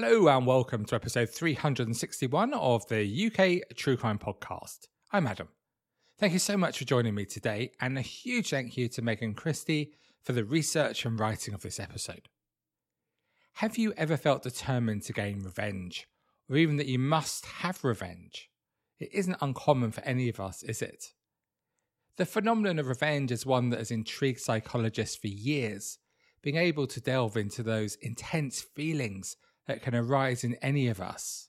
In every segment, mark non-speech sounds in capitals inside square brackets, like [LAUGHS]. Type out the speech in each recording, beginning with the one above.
Hello and welcome to episode 361 of the UK True Crime Podcast. I'm Adam. Thank you so much for joining me today, and a huge thank you to Megan Christie for the research and writing of this episode. Have you ever felt determined to gain revenge, or even that you must have revenge? It isn't uncommon for any of us, is it? The phenomenon of revenge is one that has intrigued psychologists for years, being able to delve into those intense feelings that can arise in any of us.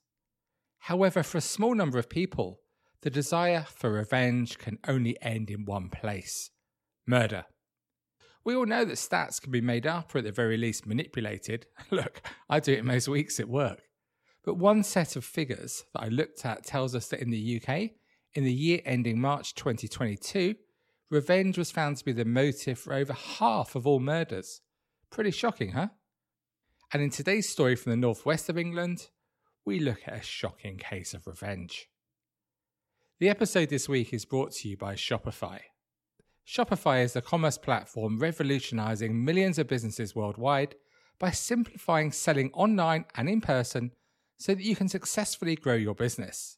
However, for a small number of people, the desire for revenge can only end in one place murder. We all know that stats can be made up or at the very least manipulated. [LAUGHS] Look, I do it most weeks at work. But one set of figures that I looked at tells us that in the UK, in the year ending March 2022, revenge was found to be the motive for over half of all murders. Pretty shocking, huh? And in today's story from the northwest of England, we look at a shocking case of revenge. The episode this week is brought to you by Shopify. Shopify is the commerce platform revolutionizing millions of businesses worldwide by simplifying selling online and in person so that you can successfully grow your business.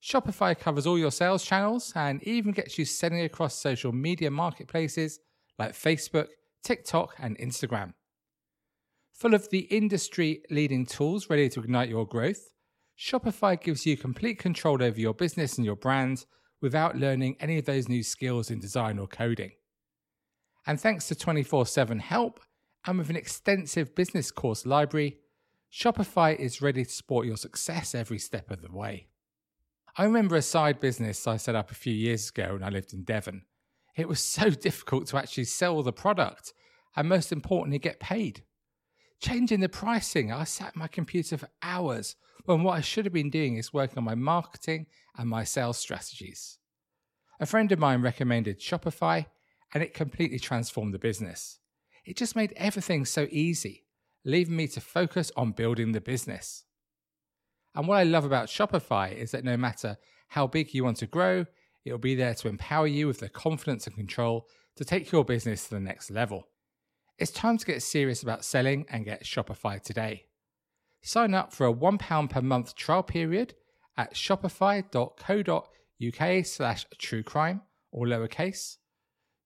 Shopify covers all your sales channels and even gets you selling across social media marketplaces like Facebook, TikTok, and Instagram. Full of the industry leading tools ready to ignite your growth, Shopify gives you complete control over your business and your brand without learning any of those new skills in design or coding. And thanks to 24 7 help and with an extensive business course library, Shopify is ready to support your success every step of the way. I remember a side business I set up a few years ago when I lived in Devon. It was [LAUGHS] so difficult to actually sell the product and, most importantly, get paid changing the pricing. I sat at my computer for hours when what I should have been doing is working on my marketing and my sales strategies. A friend of mine recommended Shopify and it completely transformed the business. It just made everything so easy, leaving me to focus on building the business. And what I love about Shopify is that no matter how big you want to grow, it'll be there to empower you with the confidence and control to take your business to the next level. It's time to get serious about selling and get Shopify today. Sign up for a £1 per month trial period at shopify.co.uk slash truecrime or lowercase.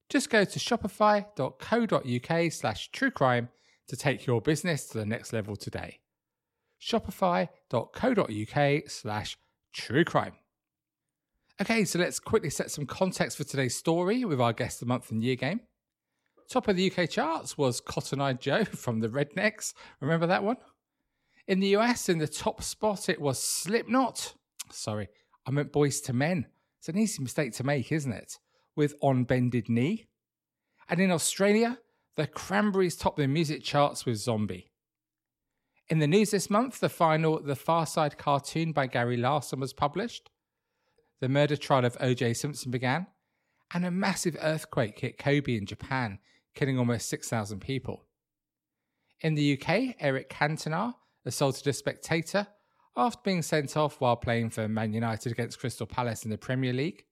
Just go to shopify.co.uk slash truecrime to take your business to the next level today. Shopify.co.uk slash truecrime. Okay, so let's quickly set some context for today's story with our guest of the month and year game. Top of the UK charts was Cotton Eye Joe [LAUGHS] from the Rednex. Remember that one? In the US, in the top spot, it was Slipknot. Sorry, I meant Boyz II Men. It's an easy mistake to make, isn't it? With On Bended Knee. And in Australia, the Cranberries topped the music charts with Zombie. In the news this month, the final The Far Side cartoon by Gary Larson was published. The murder trial of O.J. Simpson began, and a massive earthquake hit Kobe in Japan, killing almost 6,000 people. In the UK, Eric Cantona assaulted a spectator after being sent off while playing for Man United against Crystal Palace in the Premier League.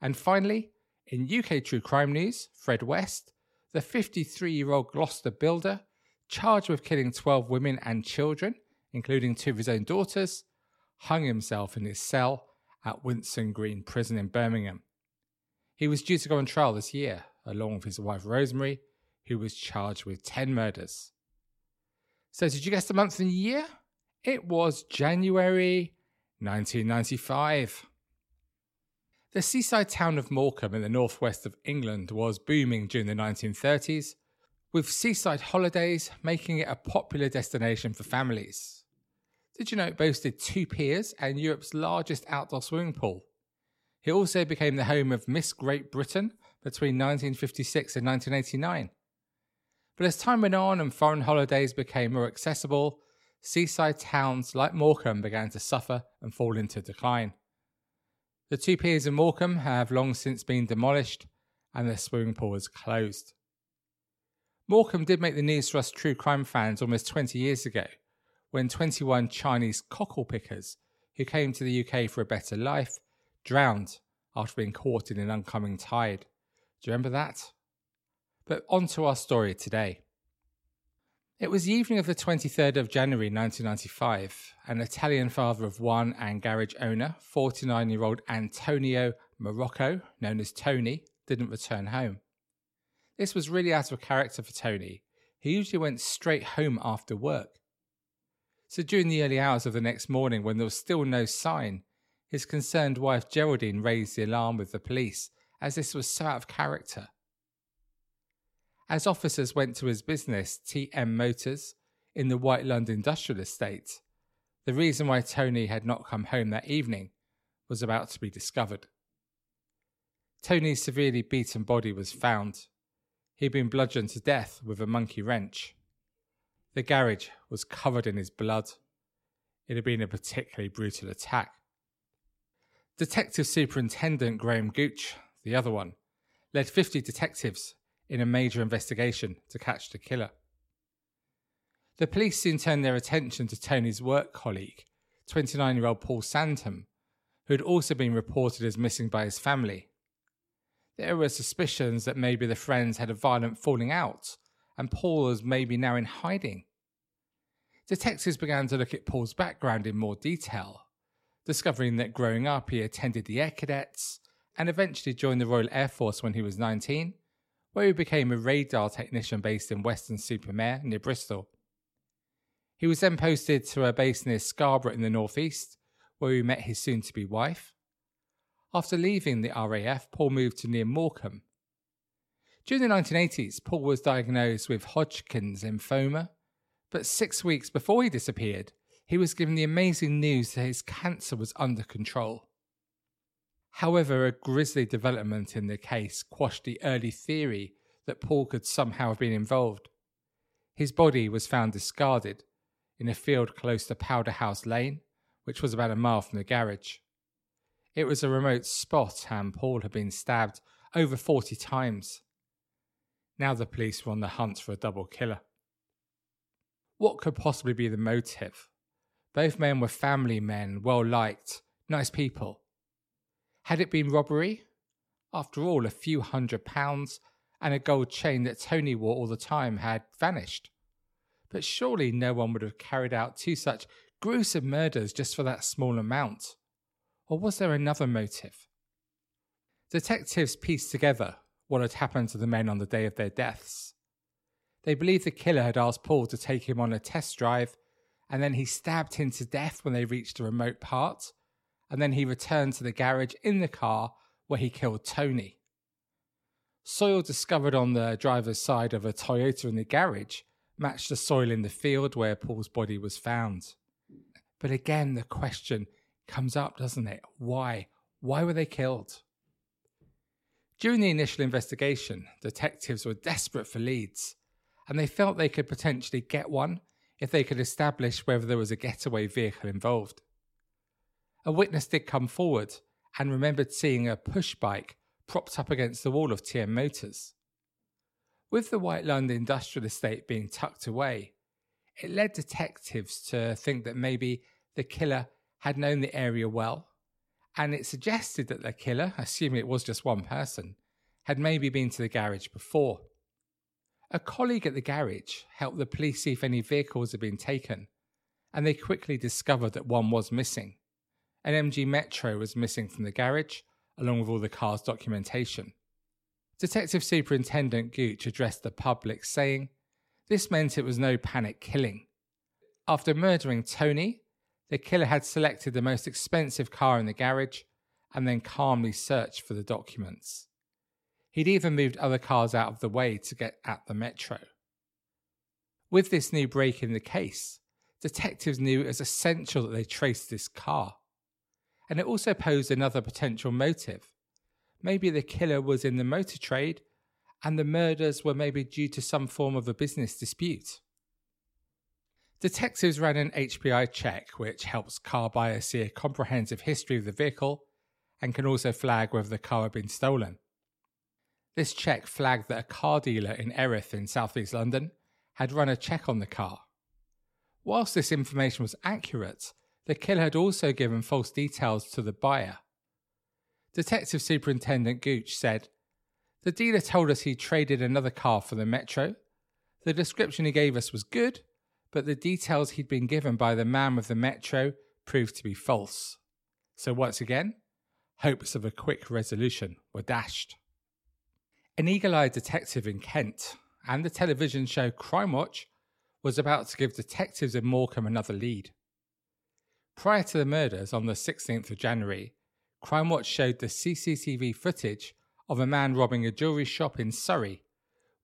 And finally, in UK true crime news, Fred West, the 53 year old Gloucester builder, charged with killing 12 women and children, including two of his own daughters, hung himself in his cell at Winson Green Prison in Birmingham. He was due to go on trial this year, along with his wife Rosemary, who was charged with 10 murders. So, did you guess the month and year? It was January 1995. The seaside town of Morecambe in the northwest of England was booming during the 1930s, with seaside holidays making it a popular destination for families. Did you know it boasted two piers and Europe's largest outdoor swimming pool? It also became the home of Miss Great Britain between 1956 and 1989. But as time went on and foreign holidays became more accessible, seaside towns like Morecambe began to suffer and fall into decline. The two piers in Morecambe have long since been demolished and the swimming pool is closed. Morecambe did make the news for us true crime fans almost 20 years ago when 21 Chinese cockle pickers who came to the UK for a better life drowned after being caught in an oncoming tide. Do you remember that? But on to our story today. It was the evening of the 23rd of January 1995. An Italian father of one and garage owner, 49 year old Antonio Marrocco, known as Tony, didn't return home. This was really out of character for Tony. He usually went straight home after work. So during the early hours of the next morning, when there was still no sign, his concerned wife Geraldine raised the alarm with the police, as this was so out of character. As officers went to his business, TM Motors, in the White Lund Industrial Estate, the reason why Tony had not come home that evening was about to be discovered. Tony's severely beaten body was found. He'd been bludgeoned to death with a monkey wrench. The garage was covered in his blood. It had been a particularly brutal attack. Detective Superintendent Graham Gooch, the other one, led 50 detectives in a major investigation to catch the killer. The police soon turned their attention to Tony's work colleague, 29 year old Paul Sandham, who had also been reported as missing by his family. There were suspicions that maybe the friends had a violent falling out and Paul was maybe now in hiding. Detectives began to look at Paul's background in more detail, discovering that growing up he attended the Air Cadets and eventually joined the Royal Air Force when he was 19 where he became a radar technician based in Weston-super-Mare near Bristol. He was then posted to a base near Scarborough in the northeast, where he met his soon to be wife. After leaving the RAF, Paul moved to near Morecambe. During the 1980s, Paul was diagnosed with Hodgkin's lymphoma, but six weeks before he disappeared, he was given the amazing news that his cancer was under control. However, a grisly development in the case quashed the early theory that Paul could somehow have been involved. His body was found discarded in a field close to Powderhouse Lane, which was about a mile from the garage. It was a remote spot, and Paul had been stabbed over 40 times. Now the police were on the hunt for a double killer. What could possibly be the motive? Both men were family men, well liked, nice people. Had it been robbery? After all, a few hundred pounds and a gold chain that Tony wore all the time had vanished. But surely no one would have carried out two such gruesome murders just for that small amount. Or was there another motive? Detectives pieced together what had happened to the men on the day of their deaths. They believed the killer had asked Paul to take him on a test drive, and then he stabbed him to death when they reached a remote part, and then he returned to the garage in the car where he killed Tony. Soil discovered on the driver's side of a Toyota in the garage matched the soil in the field where Paul's body was found. But again, the question comes up, doesn't it? Why? Why were they killed? During the initial investigation, detectives were desperate for leads, and they felt they could potentially get one if they could establish whether there was a getaway vehicle involved a witness did come forward and remembered seeing a push bike propped up against the wall of TM Motors. With the White Lund industrial estate being tucked away, it led detectives to think that maybe the killer had known the area well, and it suggested that the killer, assuming it was just one person, had maybe been to the garage before. A colleague at the garage helped the police see if any vehicles had been taken, and they quickly discovered that one was missing. An MG Metro was missing from the garage, along with all the car's documentation. Detective Superintendent Gooch addressed the public, saying, This meant it was no panic killing. After murdering Tony, the killer had selected the most expensive car in the garage and then calmly searched for the documents. He'd even moved other cars out of the way to get at the Metro. With this new break in the case, detectives knew it was essential that they trace this car and it also posed another potential motive. Maybe the killer was in the motor trade and the murders were maybe due to some form of a business dispute. Detectives ran an HPI check, which helps car buyers see a comprehensive history of the vehicle and can also flag whether the car had been stolen. This check flagged that a car dealer in Erith in southeast London had run a check on the car. Whilst this information was accurate, the killer had also given false details to the buyer. Detective Superintendent Gooch said, The dealer told us he traded another car for the Metro. The description he gave us was good, but the details he'd been given by the man with the metro proved to be false. So once again, hopes of a quick resolution were dashed. An eagle eyed detective in Kent and the television show Crime Watch was about to give detectives in Morecambe another lead. Prior to the murders on the 16th of January, Crime Watch showed the CCTV footage of a man robbing a jewellery shop in Surrey,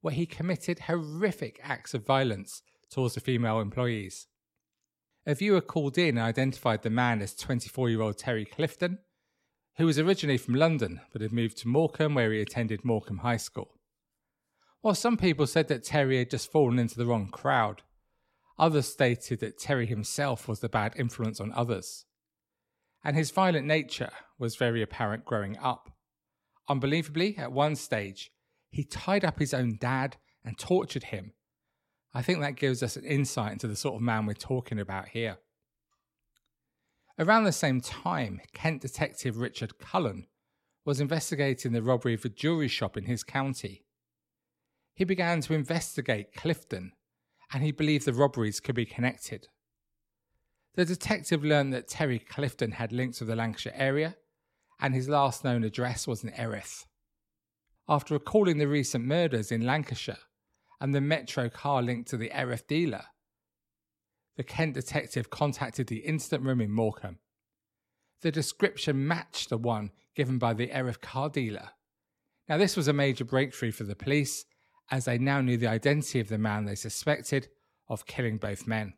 where he committed horrific acts of violence towards the female employees. A viewer called in and identified the man as 24 year old Terry Clifton, who was originally from London but had moved to Morecambe where he attended Morecambe High School. While some people said that Terry had just fallen into the wrong crowd, others stated that Terry himself was the bad influence on others. And his violent nature was very apparent growing up. Unbelievably, at one stage, he tied up his own dad and tortured him. I think that gives us an insight into the sort of man we're talking about here. Around the same time, Kent detective Richard Cullen was investigating the robbery of a jewellery shop in his county. He began to investigate Clifton and he believed the robberies could be connected. The detective learned that Terry Clifton had links with the Lancashire area and his last known address was in Erith. After recalling the recent murders in Lancashire and the Metro car linked to the Erith dealer, the Kent detective contacted the incident room in Morecambe. The description matched the one given by the Erith car dealer. Now, this was a major breakthrough for the police as they now knew the identity of the man they suspected of killing both men.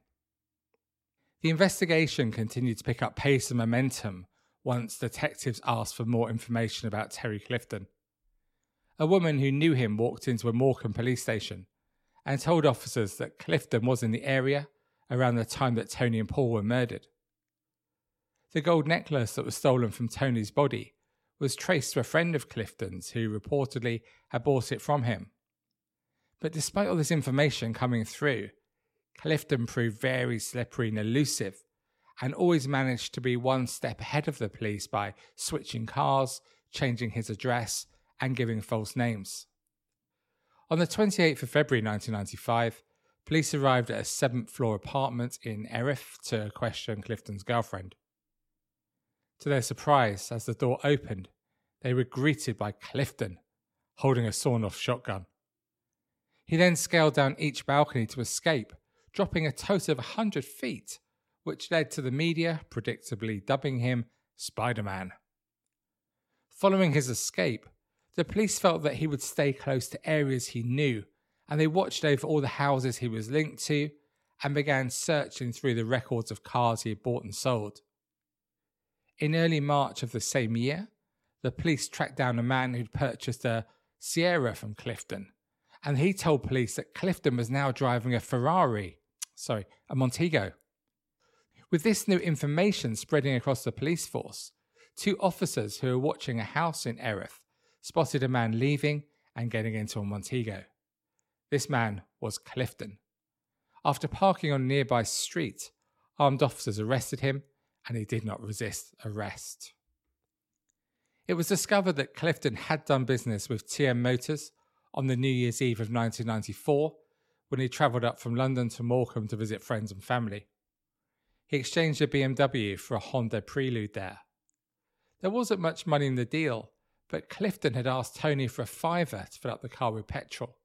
The investigation continued to pick up pace and momentum once detectives asked for more information about Terry Clifton. A woman who knew him walked into a Morecambe police station and told officers that Clifton was in the area around the time that Tony and Paul were murdered. The gold necklace that was stolen from Tony's body was traced to a friend of Clifton's who reportedly had bought it from him. But despite all this information coming through, Clifton proved very slippery and elusive and always managed to be one step ahead of the police by switching cars, changing his address, and giving false names. On the 28th of February 1995, police arrived at a seventh floor apartment in Erith to question Clifton's girlfriend. To their surprise, as the door opened, they were greeted by Clifton holding a sawn off shotgun. He then scaled down each balcony to escape, dropping a total of 100 feet which led to the media predictably dubbing him Spider Man. Following his escape, the police felt that he would stay close to areas he knew, and they watched over all the houses he was linked to and began searching through the records of cars he had bought and sold. In early March of the same year, the police tracked down a man who'd purchased a Sierra from Clifton, and he told police that Clifton was now driving a Ferrari, sorry, a Montego. With this new information spreading across the police force, two officers who were watching a house in Erith spotted a man leaving and getting into a Montego. This man was Clifton. After parking on a nearby street, armed officers arrested him and he did not resist arrest. It was discovered that Clifton had done business with TM Motors on the New Year's Eve of 1994 when he travelled up from London to Morecambe to visit friends and family. He exchanged a BMW for a Honda Prelude there. There wasn't much money in the deal, but Clifton had asked Tony for a fiver to fill up the car with petrol.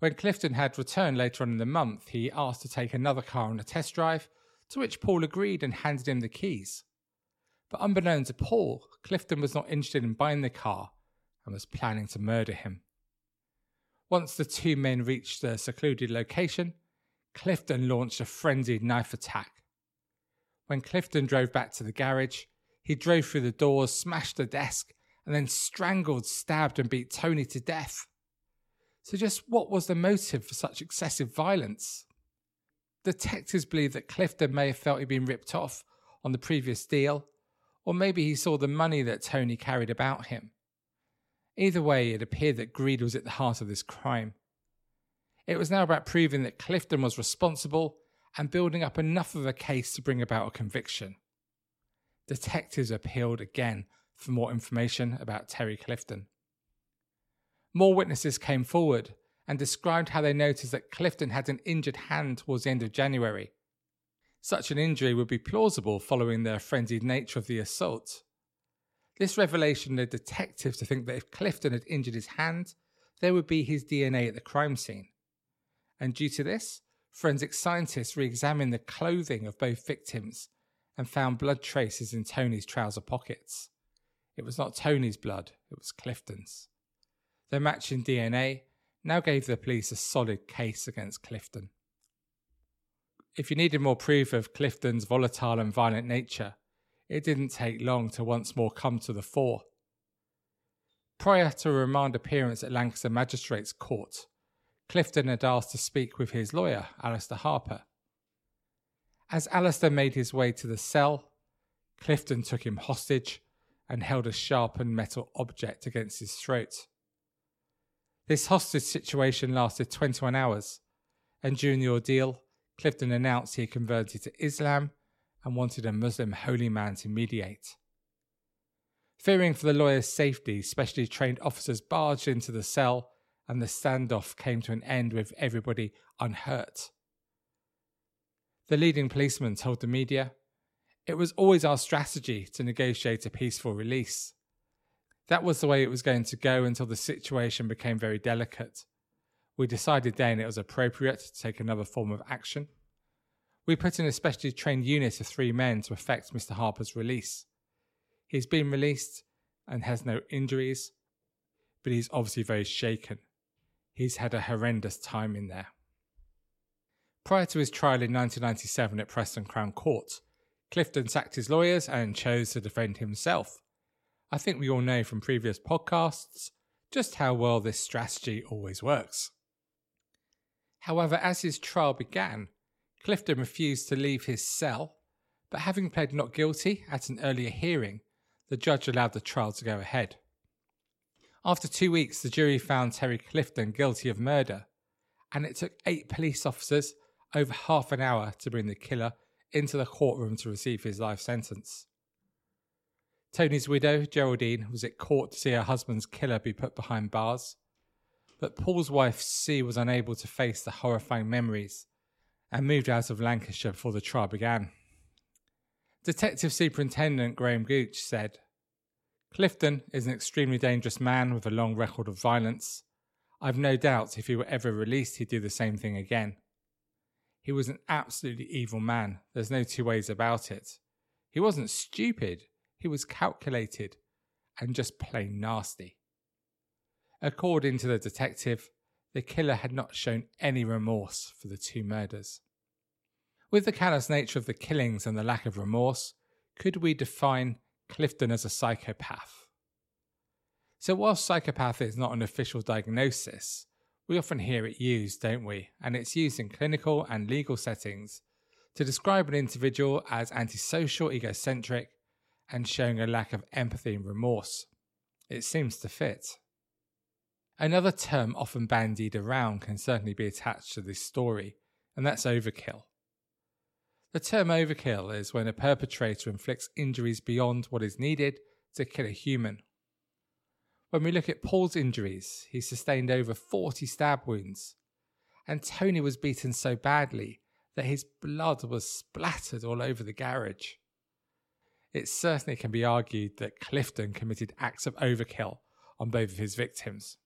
When Clifton had returned later on in the month, he asked to take another car on a test drive, to which Paul agreed and handed him the keys. But unbeknown to Paul, Clifton was not interested in buying the car and was planning to murder him. Once the two men reached the secluded location, Clifton launched a frenzied knife attack. When Clifton drove back to the garage, he drove through the doors, smashed the desk, and then strangled, stabbed, and beat Tony to death. So, just what was the motive for such excessive violence? Detectives believe that Clifton may have felt he'd been ripped off on the previous deal, or maybe he saw the money that Tony carried about him. Either way, it appeared that greed was at the heart of this crime. It was now about proving that Clifton was responsible and building up enough of a case to bring about a conviction. Detectives appealed again for more information about Terry Clifton. More witnesses came forward, and described how they noticed that Clifton had an injured hand towards the end of January. Such an injury would be plausible following the frenzied nature of the assault. This revelation led detectives to think that if Clifton had injured his hand, there would be his DNA at the crime scene. And due to this, forensic scientists re examined the clothing of both victims and found blood traces in Tony's trouser pockets. It was not Tony's blood, it was Clifton's. Their matching DNA now gave the police a solid case against Clifton. If you needed more proof of Clifton's volatile and violent nature, it didn't take long to once more come to the fore. Prior to a remand appearance at Lancaster Magistrates Court, Clifton had asked to speak with his lawyer, Alistair Harper. As Alistair made his way to the cell, Clifton took him hostage and held a sharpened metal object against his throat. This hostage situation lasted 21 hours, and during the ordeal, Clifton announced he had converted to Islam and wanted a Muslim holy man to mediate. Fearing for the lawyer's safety, specially trained officers barged into the cell, and the standoff came to an end with everybody unhurt. The leading policeman told the media, It was always our strategy to negotiate a peaceful release. That was the way it was going to go until the situation became very delicate. We decided then it was appropriate to take another form of action. We put in a specially trained unit of three men to effect Mr. Harper's release. He's been released and has no injuries, but he's obviously very shaken. He's had a horrendous time in there. Prior to his trial in 1997 at Preston Crown Court, Clifton sacked his lawyers and chose to defend himself. I think we all know from previous podcasts just how well this strategy always works. However, as his trial began, Clifton refused to leave his cell, but having pled not guilty at an earlier hearing, the judge allowed the trial to go ahead. After two weeks, the jury found Terry Clifton guilty of murder, and it took eight police officers over half an hour to bring the killer into the courtroom to receive his life sentence. Tony's widow, Geraldine, was at court to see her husband's killer be put behind bars. But Paul's wife, Sue, was unable to face the horrifying memories and moved out of Lancashire before the trial began. Detective Superintendent Graham Gooch said, Clifton is an extremely dangerous man with a long record of violence. I've no doubt if he were ever released, he'd do the same thing again. He was an absolutely evil man. There's no two ways about it. He wasn't stupid, he was calculated and just plain nasty. According to the detective, the killer had not shown any remorse for the two murders. With the callous nature of the killings and the lack of remorse, could we define Clifton as a psychopath? So, whilst psychopath is not an official diagnosis, we often hear it used, don't we? And it's used in clinical and legal settings to describe an individual as antisocial, egocentric, and showing a lack of empathy and remorse. It seems to fit. Another term often bandied around can certainly be attached to this story, and that's overkill. The term overkill is when a perpetrator inflicts injuries beyond what is needed to kill a human. When we look at Paul's injuries, he sustained over 40 stab wounds, and Tony was beaten so badly that his blood was splattered all over the garage it certainly can be argued that Clifton committed acts of overkill on both of his victims.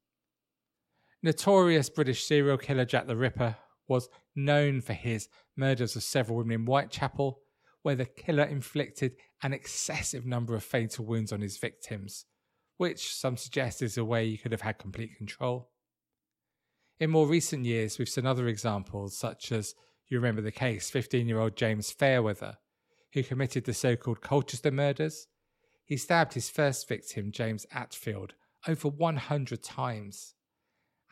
Notorious British serial killer Jack the Ripper was known for his murders of several women in Whitechapel, where the killer inflicted an excessive number of fatal wounds on his victims, which some suggest is a way he could have had complete control. In more recent years, we've seen other examples, such as you remember the case 15 year old James Fairweather, who committed the so called Colchester murders. He stabbed his first victim, James Attfield, over 100 times.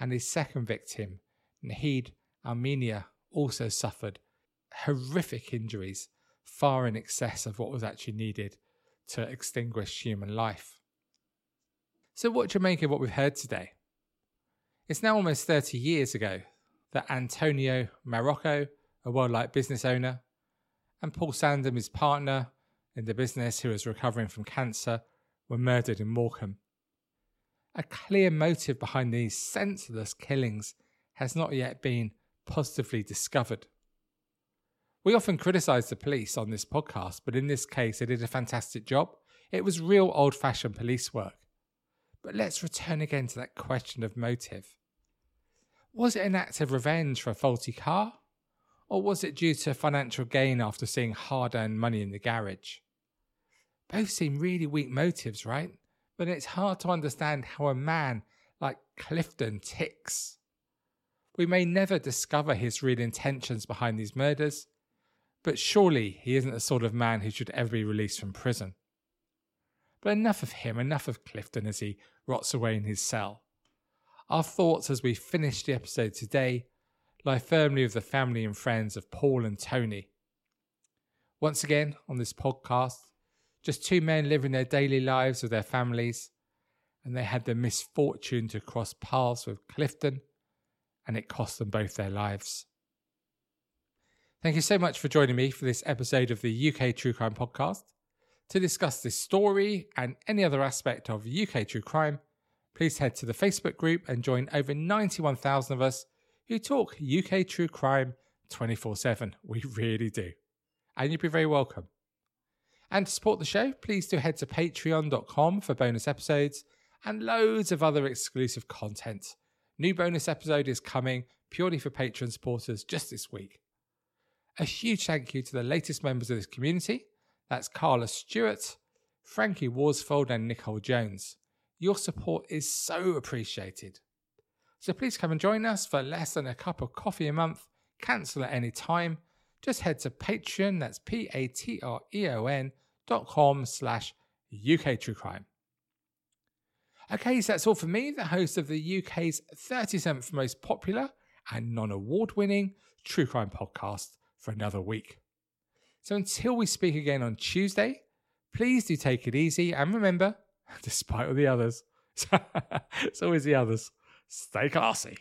And his second victim, Nahid Almanea, also suffered horrific injuries far in excess of what was actually needed to extinguish human life. So, what do you make of what we've heard today? It's now almost 30 years ago that Antonio Marrocco, a worldwide business owner, and Paul Sandham, his partner in the business who was recovering from cancer, were murdered in Morecambe. A clear motive behind these senseless killings has not yet been positively discovered. We often criticise the police on this podcast, but in this case, they did a fantastic job. It was real old fashioned police work. But let's return again to that question of motive. Was it an act of revenge for a faulty car? Or was it due to financial gain after seeing hard earned money in the garage? Both seem really weak motives, right? But it's hard to understand how a man like Clifton ticks. We may never discover his real intentions behind these murders, but surely he isn't the sort of man who should ever be released from prison. But enough of him, enough of Clifton as he rots away in his cell. Our thoughts as we finish the episode today lie firmly with the family and friends of Paul and Tony. Once again, on this podcast, just two men living their daily lives with their families, and they had the misfortune to cross paths with Clifton, and it cost them both their lives. Thank you so much for joining me for this episode of the UK True Crime Podcast. To discuss this story and any other aspect of UK True Crime, please head to the Facebook group and join over 91,000 of us who talk UK True Crime 24 7. We really do. And you'd be very welcome. And to support the show, please do head to patreon.com for bonus episodes and loads of other exclusive content. New bonus episode is coming purely for Patreon supporters just this week. A huge thank you to the latest members of this community. That's Carla Stewart, Frankie Worsfold, and Nicole Jones. Your support is so appreciated. So please come and join us for less than a cup of coffee a month. Cancel at any time. Just head to Patreon, that's P-A-T-R-E-O-N dot com slash UK True Crime. Okay, so that's all for me, the host of the UK's 37th most popular and non-award winning true crime podcast for another week. So until we speak again on Tuesday, please do take it easy and remember, [LAUGHS] despite all the others, [LAUGHS] it's always the others, stay classy.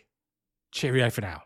Cheerio for now.